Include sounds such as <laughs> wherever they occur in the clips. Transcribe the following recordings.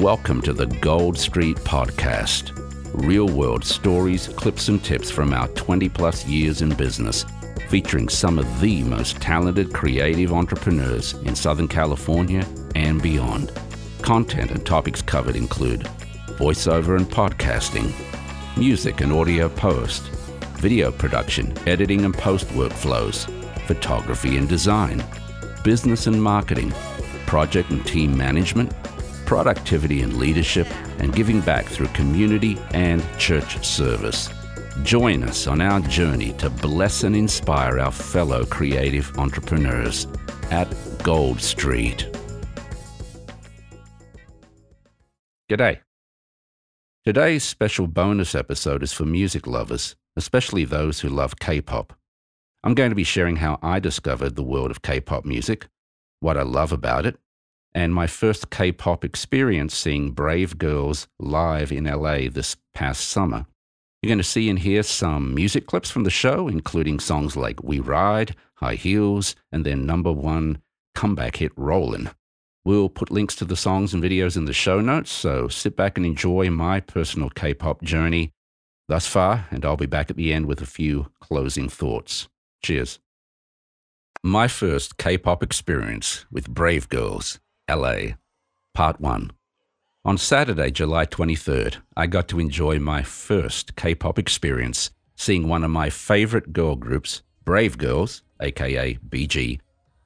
Welcome to the Gold Street Podcast. Real world stories, clips, and tips from our 20 plus years in business, featuring some of the most talented creative entrepreneurs in Southern California and beyond. Content and topics covered include voiceover and podcasting, music and audio post, video production, editing and post workflows, photography and design, business and marketing, project and team management, productivity and leadership, and giving back through community and church service. Join us on our journey to bless and inspire our fellow creative entrepreneurs at Gold Street. G'day. Today's special bonus episode is for music lovers, especially those who love K pop. I'm going to be sharing how I discovered the world of K pop music, what I love about it, and my first K pop experience seeing Brave Girls live in LA this past summer. You're going to see and hear some music clips from the show, including songs like We Ride, High Heels, and their number one comeback hit, Rollin'. We'll put links to the songs and videos in the show notes, so sit back and enjoy my personal K pop journey thus far, and I'll be back at the end with a few closing thoughts. Cheers. My first K pop experience with Brave Girls LA, Part 1. On Saturday, July 23rd, I got to enjoy my first K pop experience seeing one of my favorite girl groups, Brave Girls, aka BG,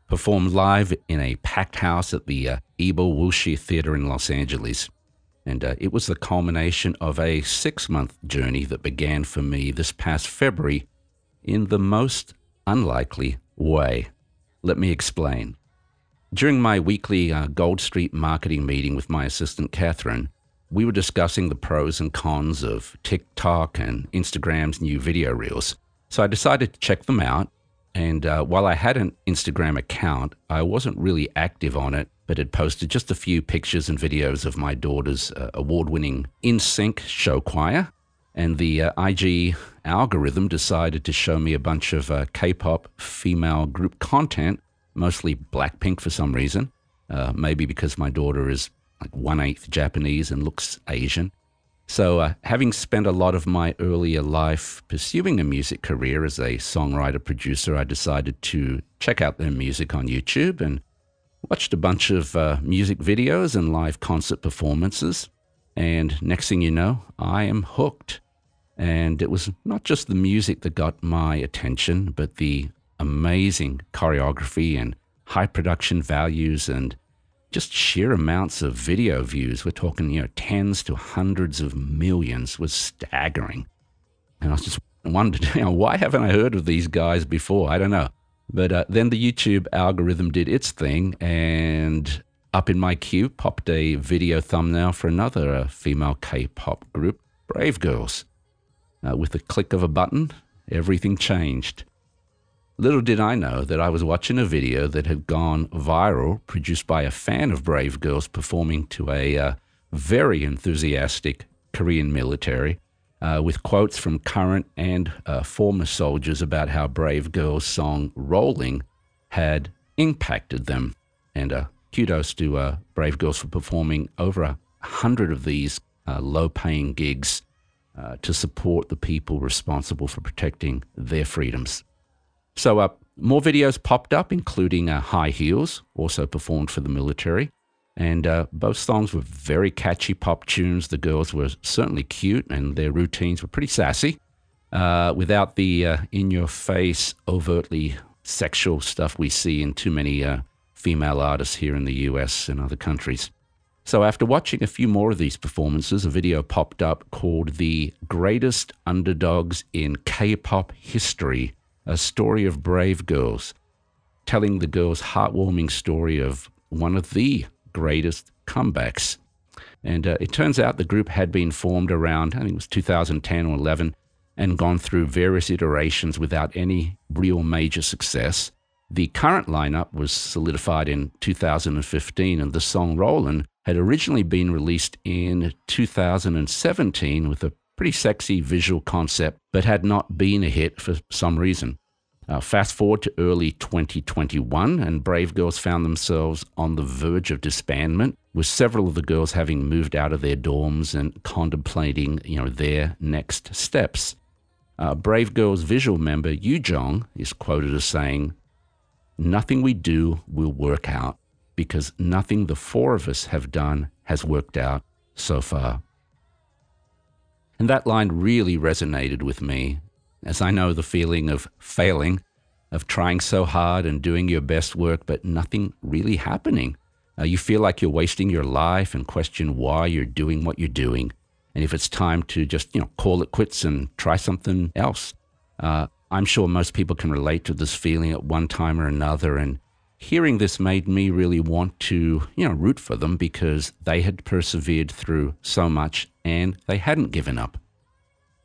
perform live in a packed house at the uh, Ebell Theater in Los Angeles. And uh, it was the culmination of a six month journey that began for me this past February in the most unlikely way. Let me explain. During my weekly uh, Gold Street marketing meeting with my assistant, Catherine, we were discussing the pros and cons of TikTok and Instagram's new video reels. So I decided to check them out. And uh, while I had an Instagram account, I wasn't really active on it, but had posted just a few pictures and videos of my daughter's uh, award winning In Sync show choir. And the uh, IG algorithm decided to show me a bunch of uh, K pop female group content mostly Blackpink for some reason. Uh, maybe because my daughter is like one eighth Japanese and looks Asian. So, uh, having spent a lot of my earlier life pursuing a music career as a songwriter producer, I decided to check out their music on YouTube and watched a bunch of uh, music videos and live concert performances. And next thing you know, I am hooked. And it was not just the music that got my attention, but the amazing choreography and high production values and just sheer amounts of video views. We're talking, you know, tens to hundreds of millions was staggering. And I was just wondered, <laughs> you know, why haven't I heard of these guys before? I don't know. But uh, then the YouTube algorithm did its thing, and up in my queue popped a video thumbnail for another uh, female K pop group, Brave Girls. Uh, with the click of a button, everything changed. Little did I know that I was watching a video that had gone viral, produced by a fan of Brave Girls performing to a uh, very enthusiastic Korean military, uh, with quotes from current and uh, former soldiers about how Brave Girls' song Rolling had impacted them. And uh, kudos to uh, Brave Girls for performing over a hundred of these uh, low paying gigs to support the people responsible for protecting their freedoms. So uh, more videos popped up, including uh, High Heels, also performed for the military. And uh, both songs were very catchy pop tunes. The girls were certainly cute, and their routines were pretty sassy, uh, without the uh, in your face, overtly sexual stuff we see in too many uh, female artists here in the US and other countries. So, after watching a few more of these performances, a video popped up called The Greatest Underdogs in K pop History a story of brave girls, telling the girls' heartwarming story of one of the greatest comebacks. And uh, it turns out the group had been formed around, I think it was 2010 or 11, and gone through various iterations without any real major success. The current lineup was solidified in 2015, and the song Rollin' had originally been released in 2017 with a pretty sexy visual concept, but had not been a hit for some reason. Uh, fast forward to early 2021, and Brave Girls found themselves on the verge of disbandment with several of the girls having moved out of their dorms and contemplating, you know, their next steps. Uh, Brave Girls visual member Yu Jong is quoted as saying, Nothing we do will work out because nothing the four of us have done has worked out so far. And that line really resonated with me, as I know the feeling of failing, of trying so hard and doing your best work, but nothing really happening. Uh, you feel like you're wasting your life and question why you're doing what you're doing. And if it's time to just, you know, call it quits and try something else. Uh, I'm sure most people can relate to this feeling at one time or another. And hearing this made me really want to, you know, root for them because they had persevered through so much and they hadn't given up.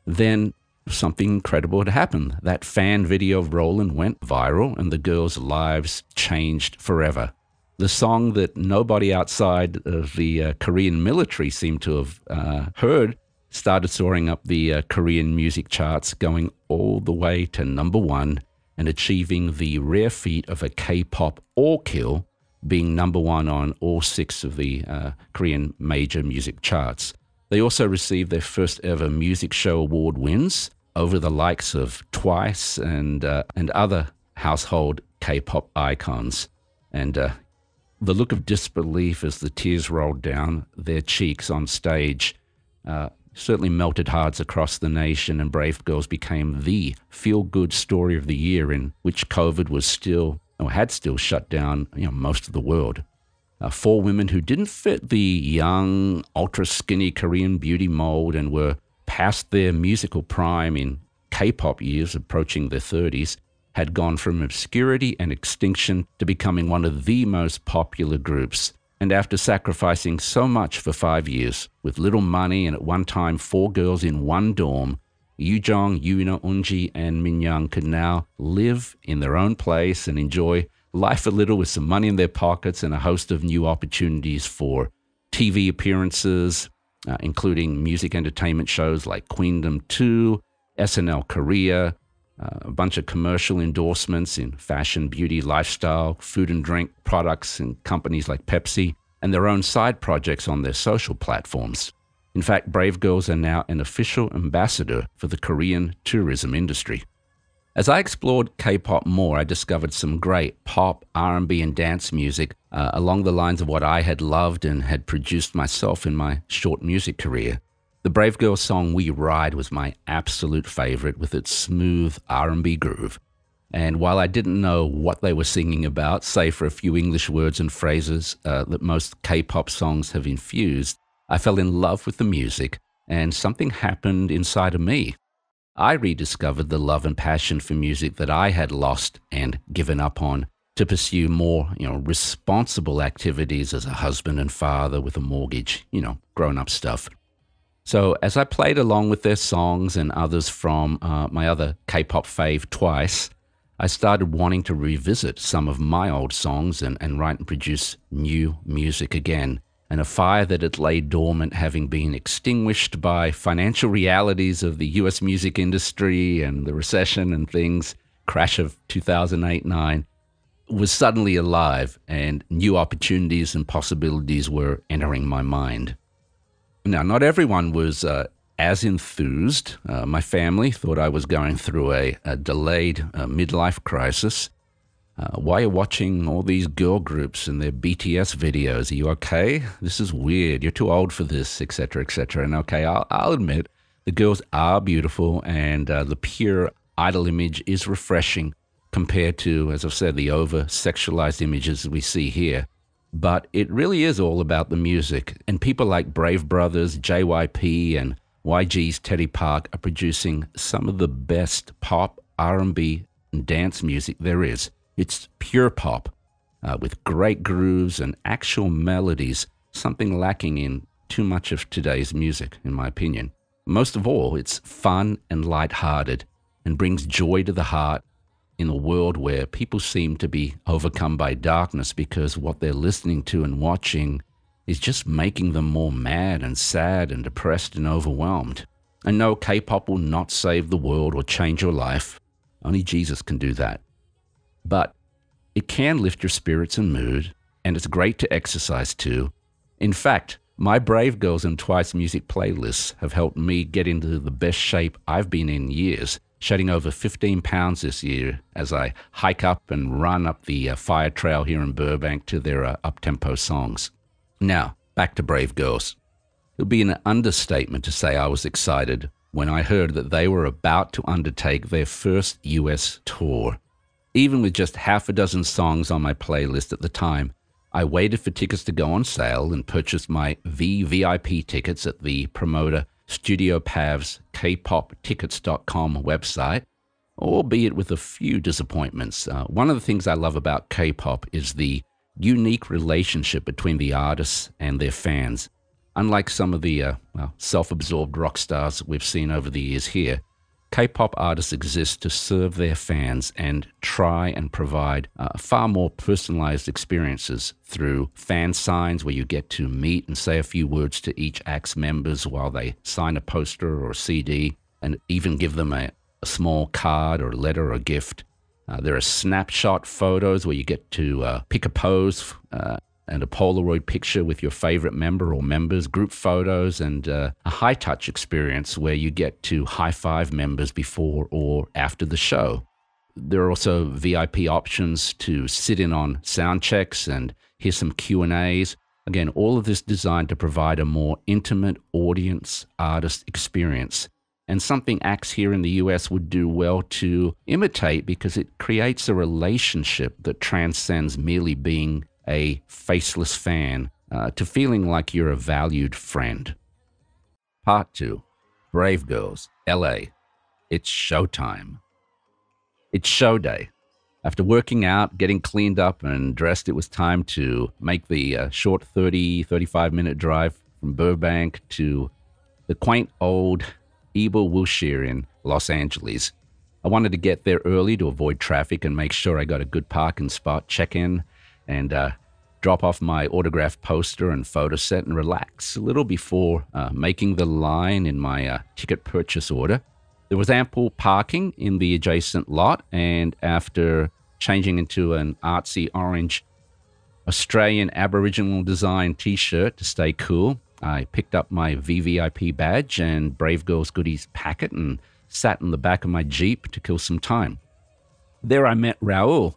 Then something incredible had happened. That fan video of Rollin' went viral and the girls' lives changed forever. The song that nobody outside of the uh, Korean military seemed to have uh, heard started soaring up the uh, Korean music charts, going all the way to number one and achieving the rare feat of a K pop all kill, being number one on all six of the uh, Korean major music charts. They also received their first ever music show award wins over the likes of Twice and, uh, and other household K pop icons. And uh, the look of disbelief as the tears rolled down their cheeks on stage uh, certainly melted hearts across the nation, and Brave Girls became the feel good story of the year in which COVID was still, or had still shut down you know, most of the world. Uh, four women who didn't fit the young, ultra skinny Korean beauty mold and were past their musical prime in K pop years, approaching their 30s, had gone from obscurity and extinction to becoming one of the most popular groups. And after sacrificing so much for five years, with little money and at one time four girls in one dorm, Yujong, Yuna, Eunji, and Minyoung could now live in their own place and enjoy life a little with some money in their pockets and a host of new opportunities for TV appearances, uh, including music entertainment shows like Queendom 2, SNL Korea, uh, a bunch of commercial endorsements in fashion, beauty, lifestyle, food and drink products and companies like Pepsi, and their own side projects on their social platforms. In fact, Brave Girls are now an official ambassador for the Korean tourism industry. As I explored K-pop more, I discovered some great pop, R&B, and dance music uh, along the lines of what I had loved and had produced myself in my short music career. The Brave Girls song "We Ride" was my absolute favorite, with its smooth R&B groove. And while I didn't know what they were singing about, save for a few English words and phrases uh, that most K-pop songs have infused, I fell in love with the music, and something happened inside of me. I rediscovered the love and passion for music that I had lost and given up on to pursue more, you know, responsible activities as a husband and father with a mortgage, you know, grown-up stuff. So as I played along with their songs and others from uh, my other K-pop fave Twice, I started wanting to revisit some of my old songs and, and write and produce new music again. And a fire that had laid dormant, having been extinguished by financial realities of the US music industry and the recession and things, crash of 2008 9, was suddenly alive, and new opportunities and possibilities were entering my mind. Now, not everyone was uh, as enthused. Uh, my family thought I was going through a, a delayed uh, midlife crisis. Uh, why are you watching all these girl groups and their BTS videos? Are you okay? This is weird. You're too old for this, etc., etc. And okay, I'll, I'll, admit the girls are beautiful, and uh, the pure idol image is refreshing compared to, as I've said, the over sexualized images we see here. But it really is all about the music. And people like Brave Brothers, JYP, and YG's Teddy Park are producing some of the best pop, R&B, and dance music there is. It's pure pop, uh, with great grooves and actual melodies, something lacking in too much of today's music, in my opinion. Most of all, it's fun and light-hearted and brings joy to the heart in a world where people seem to be overcome by darkness because what they're listening to and watching is just making them more mad and sad and depressed and overwhelmed. And no, K pop will not save the world or change your life. Only Jesus can do that. But it can lift your spirits and mood, and it's great to exercise too. In fact, my Brave Girls and Twice music playlists have helped me get into the best shape I've been in years, shedding over 15 pounds this year as I hike up and run up the uh, fire trail here in Burbank to their uh, up-tempo songs. Now, back to Brave Girls. It would be an understatement to say I was excited when I heard that they were about to undertake their first US tour. Even with just half a dozen songs on my playlist at the time, I waited for tickets to go on sale and purchased my VVIP tickets at the promoter Studio Pav's kpoptickets.com website, albeit with a few disappointments. Uh, one of the things I love about K-pop is the unique relationship between the artists and their fans. Unlike some of the uh, well, self-absorbed rock stars we've seen over the years here, K-pop artists exist to serve their fans and try and provide uh, far more personalized experiences through fan signs where you get to meet and say a few words to each act's members while they sign a poster or a CD and even give them a, a small card or letter or gift. Uh, there are snapshot photos where you get to uh, pick a pose uh, and a Polaroid picture with your favorite member or members, group photos, and uh, a high touch experience where you get to high five members before or after the show. There are also VIP options to sit in on sound checks and hear some Q&As. Again, all of this designed to provide a more intimate audience artist experience and something acts here in the US would do well to imitate because it creates a relationship that transcends merely being a faceless fan uh, to feeling like you're a valued friend. Part 2 Brave Girls, LA. It's showtime. It's show day. After working out, getting cleaned up, and dressed, it was time to make the uh, short 30, 35 minute drive from Burbank to the quaint old Ebell Wilshire in Los Angeles. I wanted to get there early to avoid traffic and make sure I got a good parking spot, check in, and uh, drop off my autographed poster and photo set and relax a little before uh, making the line in my uh, ticket purchase order. There was ample parking in the adjacent lot, and after changing into an artsy orange Australian Aboriginal design t shirt to stay cool, I picked up my VVIP badge and Brave Girls goodies packet and sat in the back of my Jeep to kill some time. There I met Raul,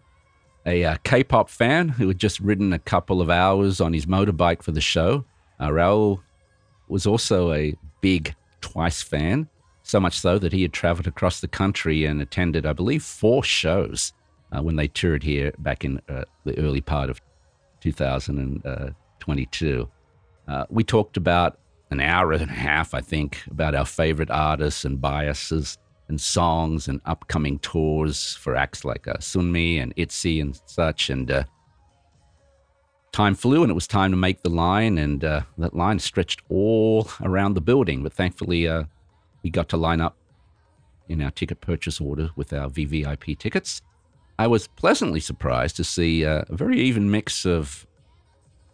a uh, K-pop fan who had just ridden a couple of hours on his motorbike for the show. Uh, Raul was also a big Twice fan, so much so that he had traveled across the country and attended, I believe, four shows uh, when they toured here back in uh, the early part of 2022. Uh, we talked about an hour and a half, I think, about our favorite artists and biases and songs and upcoming tours for acts like uh, Sunmi and ITZY and such. And uh, time flew, and it was time to make the line, and uh, that line stretched all around the building. But thankfully, uh, we got to line up in our ticket purchase order with our VVIP tickets. I was pleasantly surprised to see uh, a very even mix of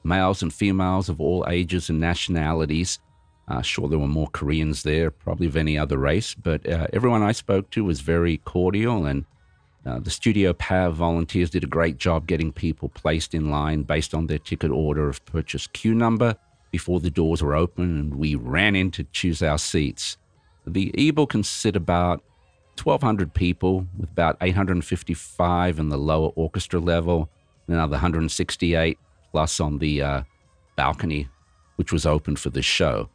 males and females of all ages and nationalities uh, sure, there were more Koreans there, probably of any other race, but uh, everyone I spoke to was very cordial, and uh, the Studio Pav volunteers did a great job getting people placed in line based on their ticket order of purchase queue number before the doors were open, and we ran in to choose our seats. The Ebell can sit about 1,200 people, with about 855 in the lower orchestra level, another 168 plus on the uh, balcony, which was open for the show.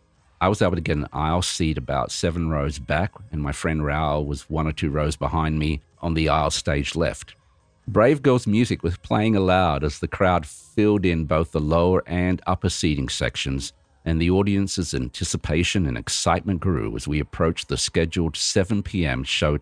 I was able to get an aisle seat about seven rows back, and my friend Raul was one or two rows behind me on the aisle stage left. Brave Girls music was playing aloud as the crowd filled in both the lower and upper seating sections, and the audience's anticipation and excitement grew as we approached the scheduled 7 p.m. show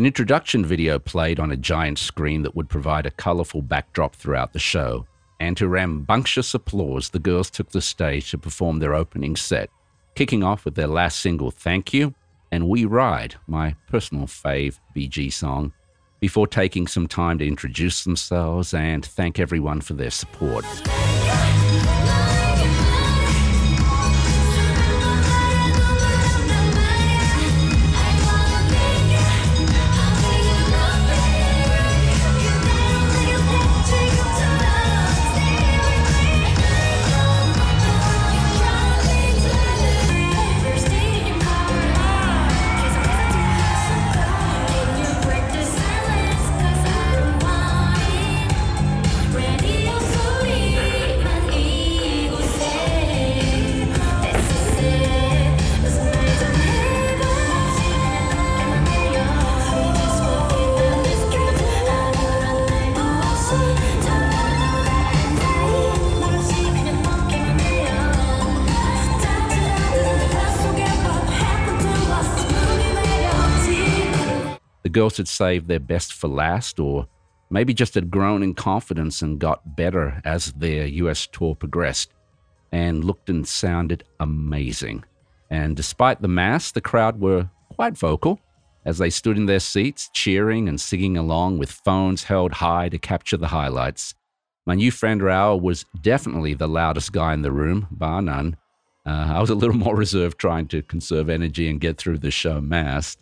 An introduction video played on a giant screen that would provide a colorful backdrop throughout the show. And to rambunctious applause, the girls took the stage to perform their opening set, kicking off with their last single, Thank You, and We Ride, my personal fave BG song, before taking some time to introduce themselves and thank everyone for their support. Girls had saved their best for last, or maybe just had grown in confidence and got better as their US tour progressed, and looked and sounded amazing. And despite the mass, the crowd were quite vocal as they stood in their seats, cheering and singing along with phones held high to capture the highlights. My new friend Raoul was definitely the loudest guy in the room, bar none. Uh, I was a little <laughs> more reserved trying to conserve energy and get through the show massed.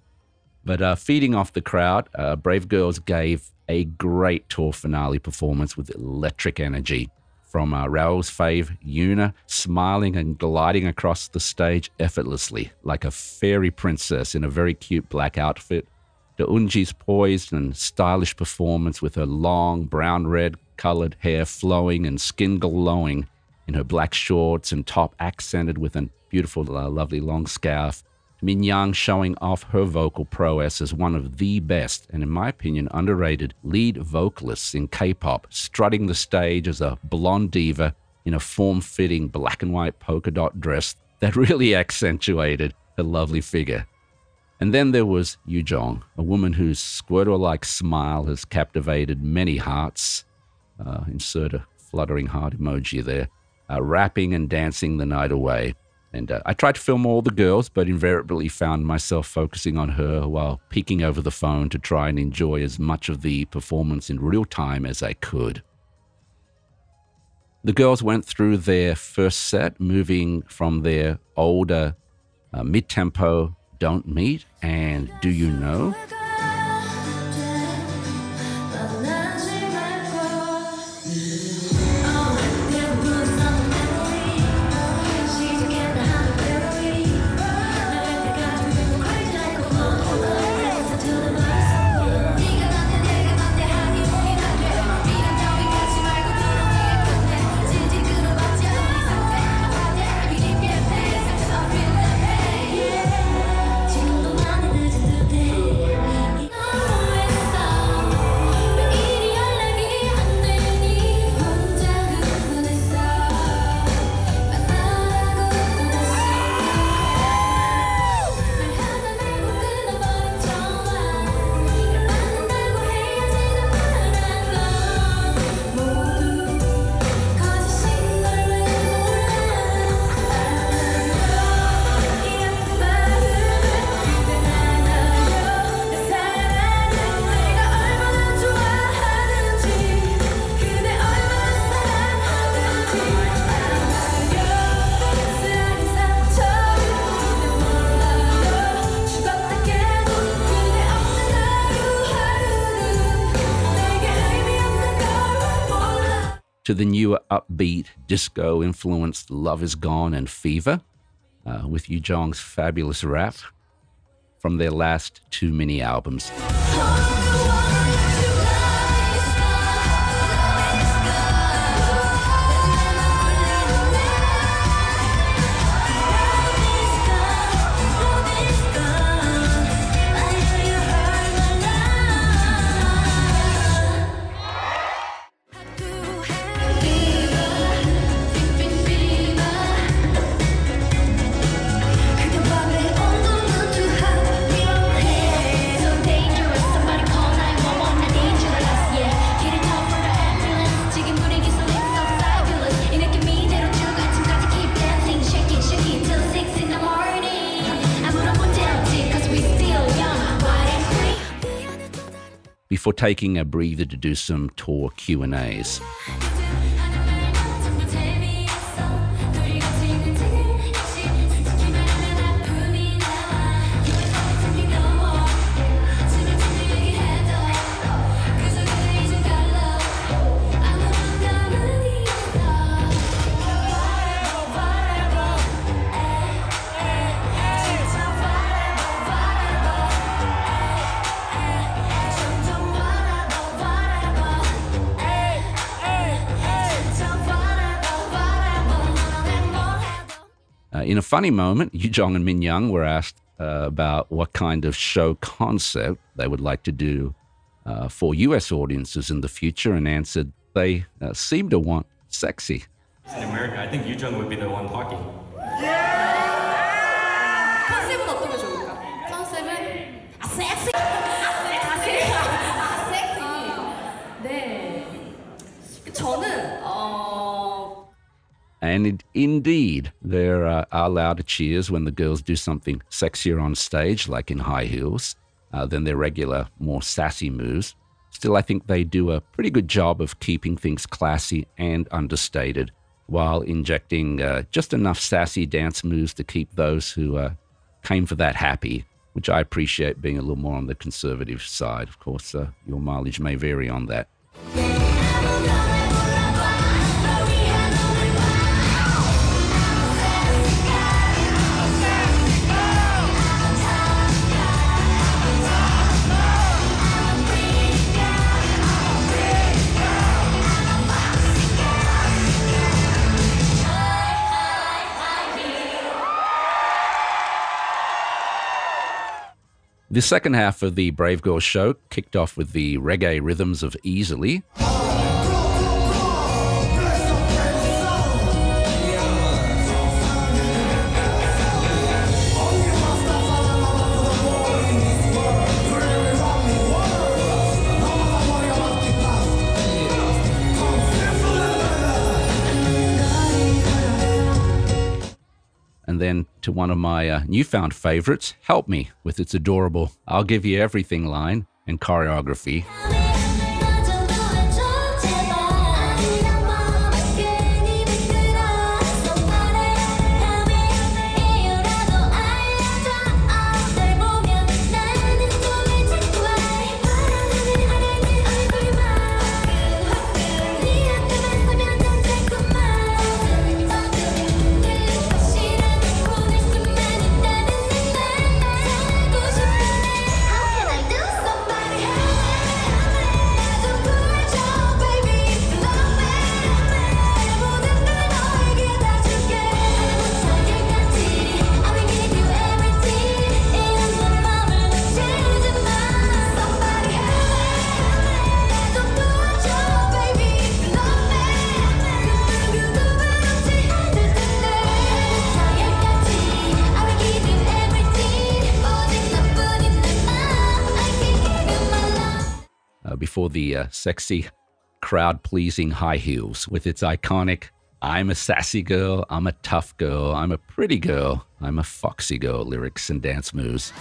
But uh, feeding off the crowd, uh, Brave Girls gave a great tour finale performance with electric energy. From uh, Raoul's fave, Yuna, smiling and gliding across the stage effortlessly, like a fairy princess in a very cute black outfit, to Eunji's poised and stylish performance with her long brown red colored hair flowing and skin glowing in her black shorts and top accented with a beautiful, uh, lovely long scarf, Min Young showing off her vocal prowess as one of the best, and in my opinion, underrated lead vocalists in K pop, strutting the stage as a blonde diva in a form fitting black and white polka dot dress that <laughs> really accentuated her lovely figure. And then there was Yu Jong, a woman whose squirtle like smile has captivated many hearts. Uh, insert a fluttering heart emoji there. Uh, rapping and dancing the night away. And uh, I tried to film all the girls, but invariably found myself focusing on her while peeking over the phone to try and enjoy as much of the performance in real time as I could. The girls went through their first set, moving from their older uh, mid tempo Don't Meet and Do You Know the newer upbeat disco influenced Love Is Gone and Fever uh, with Yu Jong's fabulous rap from their last two mini albums. Before taking a breather to do some tour Q&As. funny moment, Yu Jong and Min Young were asked uh, about what kind of show concept they would like to do uh, for US audiences in the future and answered they uh, seem to want sexy. In America, I think Yu Jung would be the one talking. 컨셉은 어떤 게 좋을까? 컨셉은 아 섹시 And it, indeed, there uh, are louder cheers when the girls do something sexier on stage, like in high heels, uh, than their regular, more sassy moves. Still, I think they do a pretty good job of keeping things classy and understated while injecting uh, just enough sassy dance moves to keep those who uh, came for that happy, which I appreciate being a little more on the conservative side. Of course, uh, your mileage may vary on that. The second half of the Brave Girls show kicked off with the reggae rhythms of Easily. One of my uh, newfound favorites, Help Me, with its adorable I'll Give You Everything line and choreography. The uh, sexy, crowd pleasing high heels with its iconic I'm a sassy girl, I'm a tough girl, I'm a pretty girl, I'm a foxy girl lyrics and dance moves.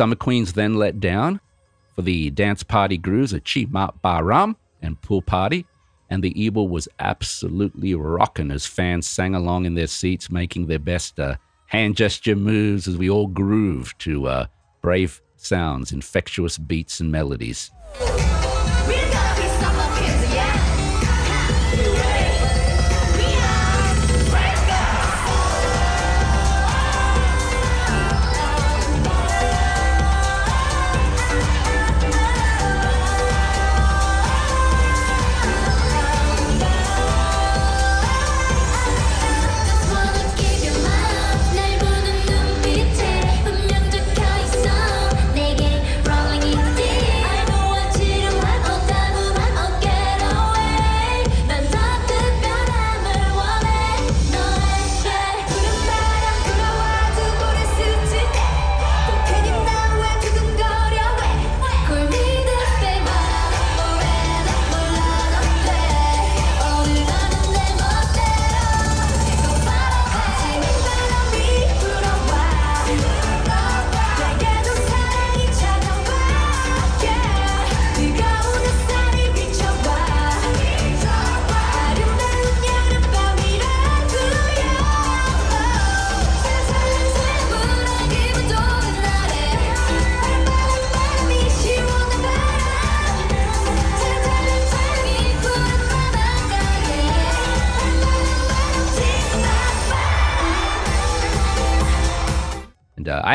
Summer Queens then let down for the dance party grooves at Chi Ma Ba Ram and Pool Party, and the Ebell was absolutely rocking as fans sang along in their seats, making their best uh, hand gesture moves as we all grooved to uh, brave sounds, infectious beats, and melodies.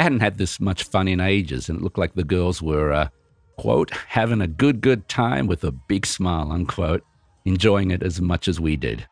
Hadn't had this much fun in ages, and it looked like the girls were, uh, quote, having a good, good time with a big smile, unquote, enjoying it as much as we did.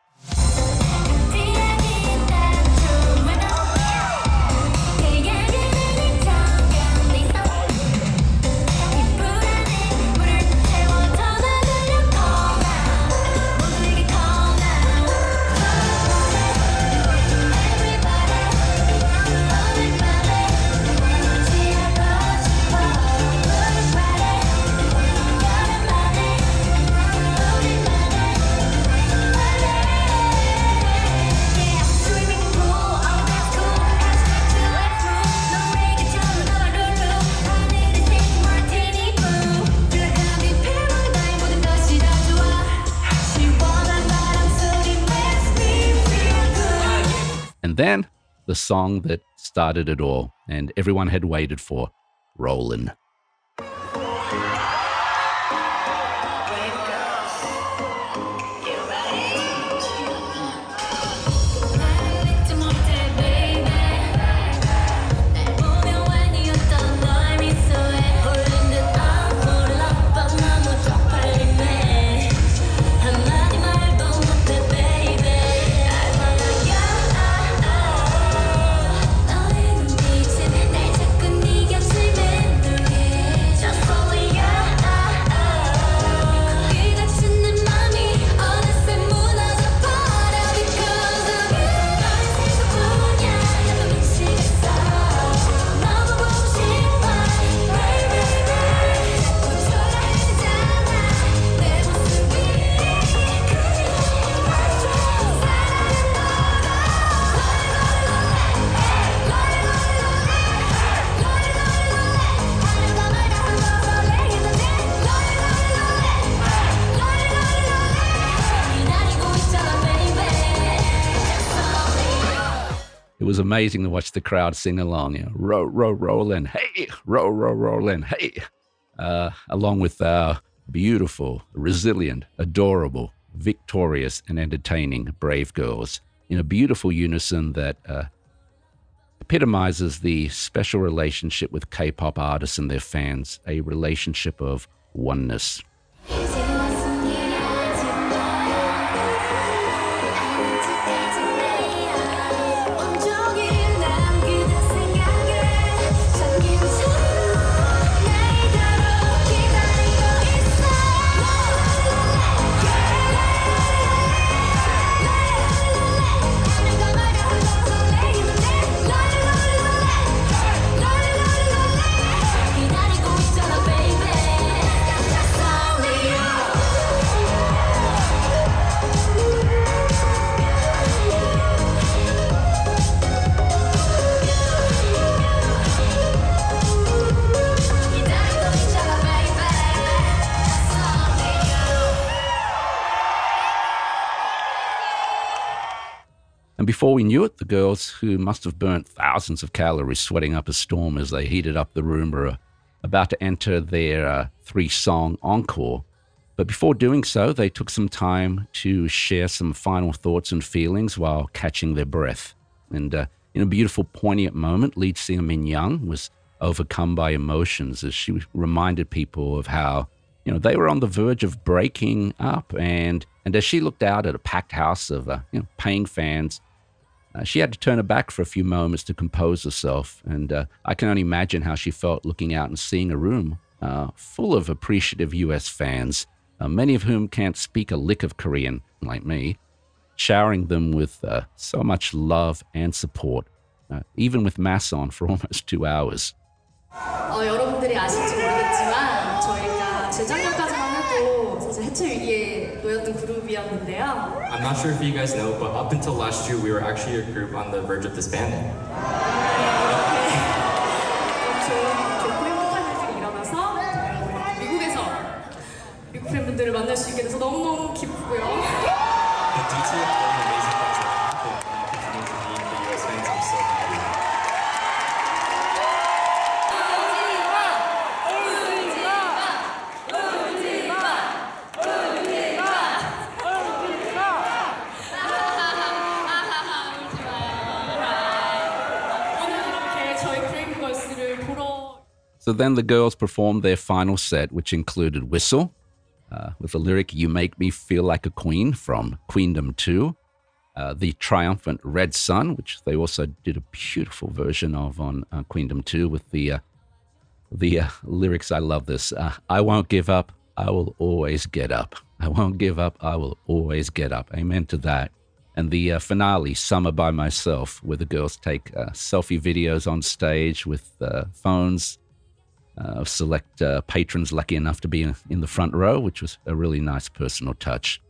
And then the song that started it all, and everyone had waited for, Rollin'. Amazing to watch the crowd sing along. You know, row, row, rollin', hey, row, row, rolling, hey. Uh, along with our beautiful, resilient, adorable, victorious, and entertaining brave girls in a beautiful unison that uh, epitomizes the special relationship with K pop artists and their fans, a relationship of oneness. Who must have burnt thousands of calories sweating up a storm as they heated up the room, were uh, about to enter their uh, three song encore. But before doing so, they took some time to share some final thoughts and feelings while catching their breath. And uh, in a beautiful, poignant moment, lead singer Min Young was overcome by emotions as she reminded people of how you know they were on the verge of breaking up and and as she looked out at a packed house of uh, you know paying fans uh, she had to turn her back for a few moments to compose herself and uh, i can only imagine how she felt looking out and seeing a room uh, full of appreciative us fans uh, many of whom can't speak a lick of korean like me showering them with uh, so much love and support uh, even with mass on for <laughs> almost two hours 어, 여러분들이 아실지 모르겠지만 저희가 재작년까지만 I'm not sure if you guys know, but up until last year, we were actually a group on the verge of disbanding. 좋은 좋고 행복한 일들이 일어나서 미국에서 미국 팬분들을 만날 수 있게 돼서 너무너무 기쁘고요. <laughs> then the girls performed their final set, which included Whistle, uh, with the lyric You Make Me Feel Like a Queen from Queendom 2, uh, the triumphant Red Sun, which they also did a beautiful version of on uh, Queendom 2 with the, uh, the uh, lyrics. I love this. Uh, I won't give up. I will always get up. I won't give up. I will always get up. Amen to that. And the finale, Summer by Myself, where the girls take selfie videos on stage with phones of select uh, patrons lucky enough to be in, in the front row, which was a really nice personal touch.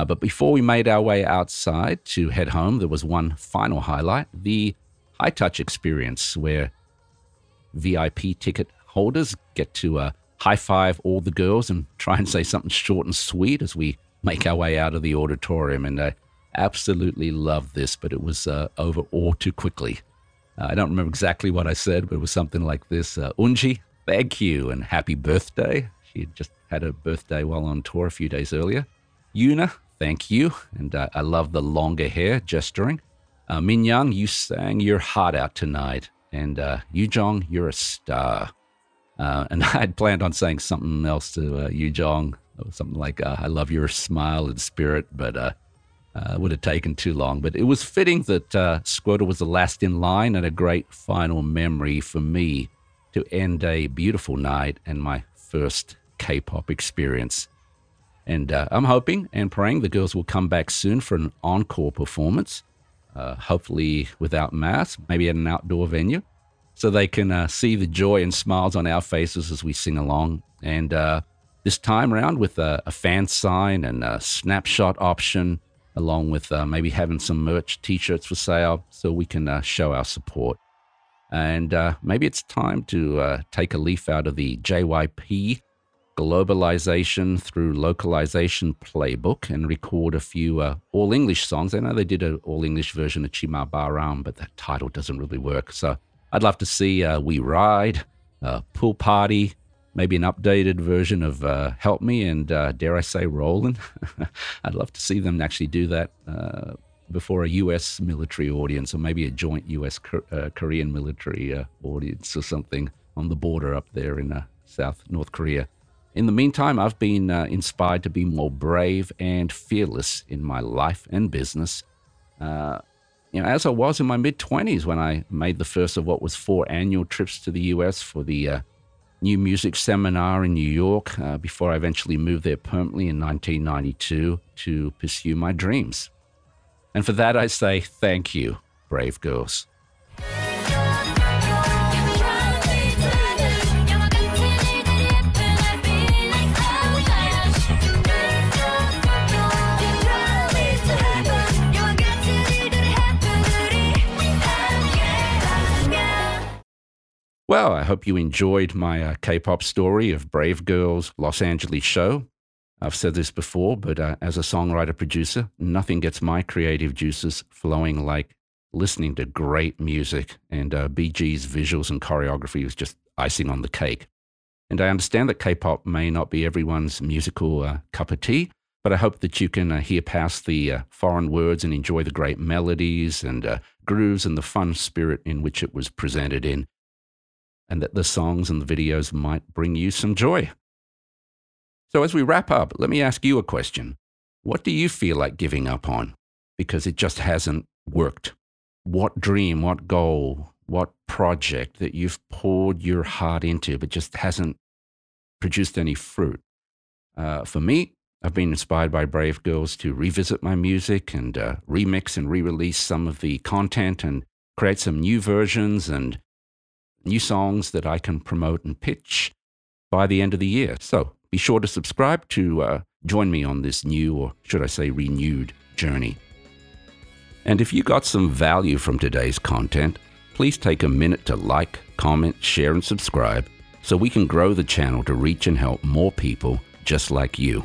Uh, but before we made our way outside to head home, there was one final highlight the high touch experience, where VIP ticket holders get to uh, high five all the girls and <laughs> try and say something short and sweet as we make our way out of the auditorium. And I absolutely loved this, but it was uh, over all too quickly. Uh, I don't remember exactly what I said, but it was something like this uh, Eunji, thank you, and happy birthday. She had just had her birthday while on tour a few days earlier. Yuna, thank you. And uh, I love the longer hair gesturing. Uh, Min you sang your heart out tonight. And uh, Yu Jong, you're a star. Uh, and <laughs> I'd planned on saying something else to uh, Yu Jong, something like, uh, I love your smile and spirit, but uh, uh, would have taken too long. But it was fitting that uh, Squirtle was the last in line and a great final memory for me to end a beautiful night and my first K pop experience. And uh, I'm hoping and praying the girls will come back soon for an encore performance, uh, hopefully without masks, maybe at an outdoor venue, so they can uh, see the joy and smiles on our faces as we sing along. And uh, this time around with a, a, fan sign and a snapshot option, along with uh, maybe having some merch t shirts for sale so we can uh, show our support. And maybe it's time to take a leaf out of the JYP globalization through localization playbook and record a few uh, all English songs. I know they did an all English version of Chi Mat Ba Ram, but that title doesn't really work. So I'd love to see uh, We Ride, uh, Pool Party, maybe an updated version of uh, Help Me, and uh, dare I say, Rollin'. <laughs> I'd love to see them actually do that uh, before a US military audience or maybe a joint US Korean military audience or something on the border up there in South North Korea. In the meantime, I've been uh, inspired to be more brave and fearless in my life and business. Uh, you know, as I was in my mid 20s when I made the first of what was four annual trips to the US for the uh, new music seminar in New York uh, before I eventually moved there permanently in 1992 to pursue my dreams. And for that, I say thank you, brave girls. Well, I hope you enjoyed my uh, K pop story of Brave Girls Los Angeles show. I've said this before, but uh, as a songwriter producer, nothing gets my creative juices flowing like listening to great music. And uh, BG's visuals and choreography was just icing on the cake. And I understand that K pop may not be everyone's musical uh, cup of tea, but I hope that you can uh, hear past the uh, foreign words and enjoy the great melodies and grooves and the fun spirit in which it was presented in and that the songs and the videos might bring you some joy. So, as we wrap up, let me ask you a question. What do you feel like giving up on because it just hasn't worked? What dream, what goal, what project that you've poured your heart into but just hasn't produced any fruit? Uh, for me, I've been inspired by Brave Girls to revisit my music and uh, remix and re release some of the content and create some new versions and new songs that I can promote and pitch by the end of the year. So be sure to subscribe to uh, join me on this new, or should I say, renewed journey. And if you got some value from today's content, please take a minute to like, comment, share, and subscribe. so we can grow the channel to reach and help more people just like you.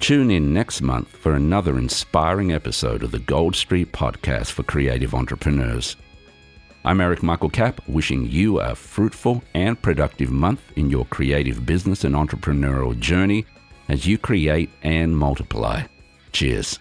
Tune in next month for another inspiring episode of the Gold Street Podcast for Creative Entrepreneurs. I'm Eric Michael Cap, wishing you a fruitful and productive month in your creative business and entrepreneurial journey as you create and multiply. Cheers.